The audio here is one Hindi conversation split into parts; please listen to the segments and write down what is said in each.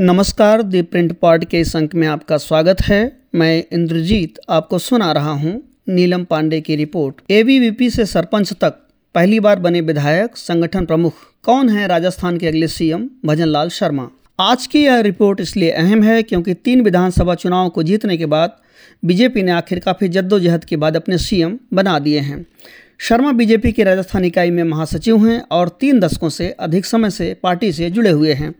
नमस्कार दी प्रिंट पार्ट के इस अंक में आपका स्वागत है। मैं इंद्रजीत आपको सुना रहा हूँ नीलम पांडे की रिपोर्ट। एबीवीपी से सरपंच तक पहली बार बने विधायक, संगठन प्रमुख कौन है राजस्थान के अगले सीएम भजन लाल शर्मा? आज की यह रिपोर्ट इसलिए अहम है क्योंकि तीन विधानसभा चुनाव को जीतने के बाद बीजेपी ने आखिर काफ़ी जद्दोजहद के बाद अपने सीएम बना दिए हैं। शर्मा बीजेपी की राजस्थान इकाई में महासचिव हैं और तीन दशकों से अधिक समय से पार्टी से जुड़े हुए हैं।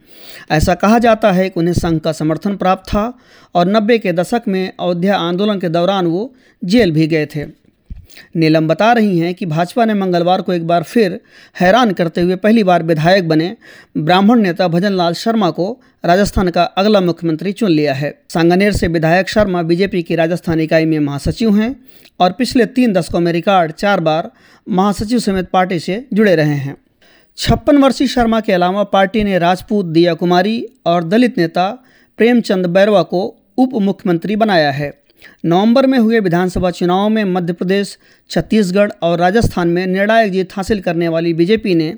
ऐसा कहा जाता है कि उन्हें संघ का समर्थन प्राप्त था और नब्बे के दशक में अयोध्या आंदोलन के दौरान वो जेल भी गए थे। नीलम बता रही हैं कि भाजपा ने मंगलवार को एक बार फिर हैरान करते हुए पहली बार विधायक बने ब्राह्मण नेता भजन लाल शर्मा को राजस्थान का अगला मुख्यमंत्री चुन लिया है। सांगनेर से विधायक शर्मा बीजेपी की राजस्थान इकाई में महासचिव हैं और पिछले तीन दशकों में रिकॉर्ड चार बार महासचिव समेत पार्टी से जुड़े रहे हैं। छप्पन वर्षीय शर्मा के अलावा पार्टी ने राजपूत दिया कुमारी और दलित नेता प्रेमचंद बैरवा को उप मुख्यमंत्री बनाया है। नवंबर में हुए विधानसभा चुनाव में मध्य प्रदेश, छत्तीसगढ़ और राजस्थान में निर्णायक जीत हासिल करने वाली बीजेपी ने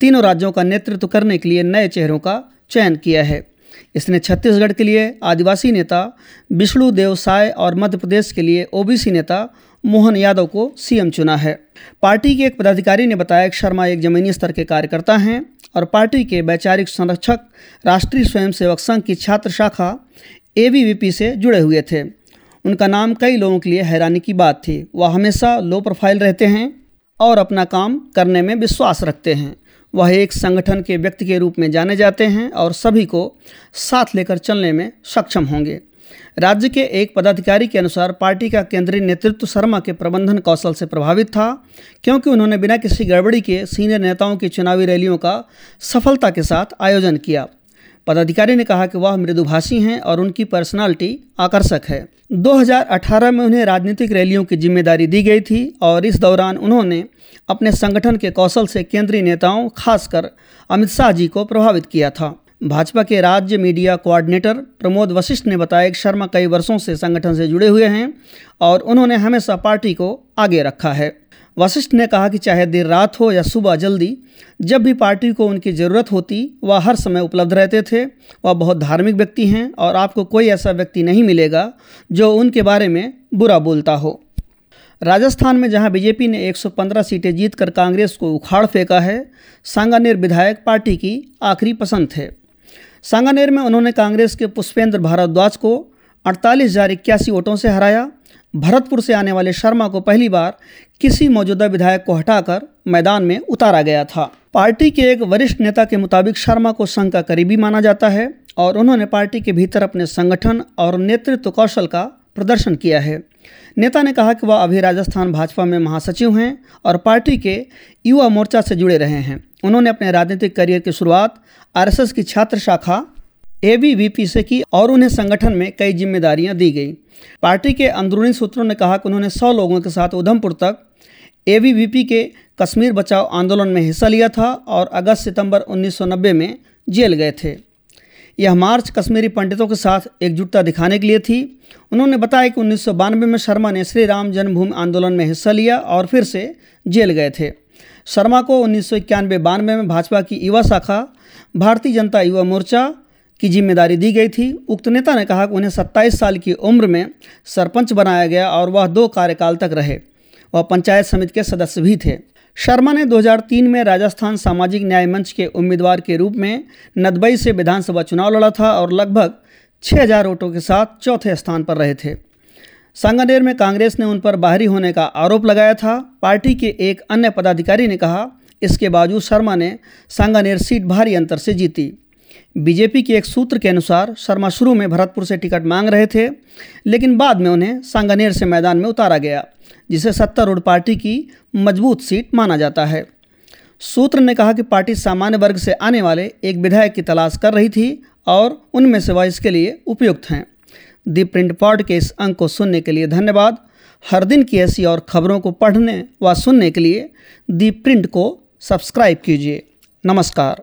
तीनों राज्यों का नेतृत्व करने के लिए नए चेहरों का चयन किया है। इसने छत्तीसगढ़ के लिए आदिवासी नेता विष्णु देव साय और मध्य प्रदेश के लिए ओबीसी नेता मोहन यादव को सीएम चुना है। पार्टी के एक पदाधिकारी ने बताया कि शर्मा एक जमीनी स्तर के कार्यकर्ता हैं और पार्टी के वैचारिक संरक्षक, राष्ट्रीय स्वयंसेवक संघ की छात्र शाखा ए से जुड़े हुए थे। उनका नाम कई लोगों के लिए हैरानी की बात थी। वह हमेशा लो प्रोफ़ाइल रहते हैं और अपना काम करने में विश्वास रखते हैं। वह एक संगठन के व्यक्ति के रूप में जाने जाते हैं और सभी को साथ लेकर चलने में सक्षम होंगे। राज्य के एक पदाधिकारी के अनुसार पार्टी का केंद्रीय नेतृत्व शर्मा के प्रबंधन कौशल से प्रभावित था, क्योंकि उन्होंने बिना किसी गड़बड़ी के सीनियर नेताओं की चुनावी रैलियों का सफलता के साथ आयोजन किया। पदाधिकारी ने कहा कि वह मृदुभाषी हैं और उनकी पर्सनालिटी आकर्षक है। 2018 में उन्हें राजनीतिक रैलियों की ज़िम्मेदारी दी गई थी और इस दौरान उन्होंने अपने संगठन के कौशल से केंद्रीय नेताओं, खासकर अमित शाह जी को प्रभावित किया था। भाजपा के राज्य मीडिया कोऑर्डिनेटर प्रमोद वशिष्ठ ने बताया कि शर्मा कई वर्षों से संगठन से जुड़े हुए हैं और उन्होंने हमेशा पार्टी को आगे रखा है। वशिष्ठ ने कहा कि चाहे देर रात हो या सुबह जल्दी, जब भी पार्टी को उनकी ज़रूरत होती, वह हर समय उपलब्ध रहते थे। वह बहुत धार्मिक व्यक्ति हैं और आपको कोई ऐसा व्यक्ति नहीं मिलेगा जो उनके बारे में बुरा बोलता हो। राजस्थान में जहाँ बीजेपी ने 115 सीटें जीतकर कांग्रेस को उखाड़ फेंका है, सांगानेर विधायक पार्टी की आखिरी पसंद थे। सांगानेर में उन्होंने कांग्रेस के पुष्पेंद्र भारद्वाज को अड़तालीस हज़ार इक्यासी वोटों से हराया। भरतपुर से आने वाले शर्मा को पहली बार किसी मौजूदा विधायक को हटाकर मैदान में उतारा गया था। पार्टी के एक वरिष्ठ नेता के मुताबिक शर्मा को संघ का करीबी माना जाता है और उन्होंने पार्टी के भीतर अपने संगठन और नेतृत्व कौशल का प्रदर्शन किया है। नेता ने कहा कि वह अभी राजस्थान भाजपा में महासचिव हैं और पार्टी के युवा मोर्चा से जुड़े रहे हैं। उन्होंने अपने राजनीतिक करियर की शुरुआत आरएसएस की छात्र शाखा एबीवीपी से की और उन्हें संगठन में कई जिम्मेदारियाँ दी गई। पार्टी के अंदरूनी सूत्रों ने कहा कि उन्होंने सौ लोगों के साथ उधमपुर तक एबीवीपी के कश्मीर बचाओ आंदोलन में हिस्सा लिया था और अगस्त सितंबर 1990 में जेल गए थे। यह मार्च कश्मीरी पंडितों के साथ एकजुटता दिखाने के लिए थी। उन्होंने बताया कि उन्नीस सौ बानवे में शर्मा ने श्री राम जन्मभूमि आंदोलन में हिस्सा लिया और फिर से जेल गए थे। शर्मा को उन्नीस सौ इक्यानवे बानवे में भाजपा की युवा शाखा, भारतीय जनता युवा मोर्चा की ज़िम्मेदारी दी गई थी। उक्त नेता ने कहा कि उन्हें 27 साल की उम्र में सरपंच बनाया गया और वह दो कार्यकाल तक रहे। वह पंचायत समिति के सदस्य भी थे। शर्मा ने 2003 में राजस्थान सामाजिक न्याय मंच के उम्मीदवार के रूप में नदबई से विधानसभा चुनाव लड़ा था और लगभग 6000 वोटों के साथ चौथे स्थान पर रहे थे। सांगानेर में कांग्रेस ने उन पर बाहरी होने का आरोप लगाया था। पार्टी के एक अन्य पदाधिकारी ने कहा, इसके बावजूद शर्मा ने सांगानेर सीट भारी अंतर से जीती। बीजेपी के एक सूत्र के अनुसार शर्मा शुरू में भरतपुर से टिकट मांग रहे थे, लेकिन बाद में उन्हें सांगानेर से मैदान में उतारा गया, जिसे सत्तारूढ़ पार्टी की मज़बूत सीट माना जाता है। सूत्र ने कहा कि पार्टी सामान्य वर्ग से आने वाले एक विधायक की तलाश कर रही थी और उनमें से वह इसके लिए उपयुक्त हैं। दी प्रिंट पॉड के इस अंक को सुनने के लिए धन्यवाद। हर दिन की ऐसी और खबरों को पढ़ने व सुनने के लिए दी प्रिंट को सब्सक्राइब कीजिए। नमस्कार।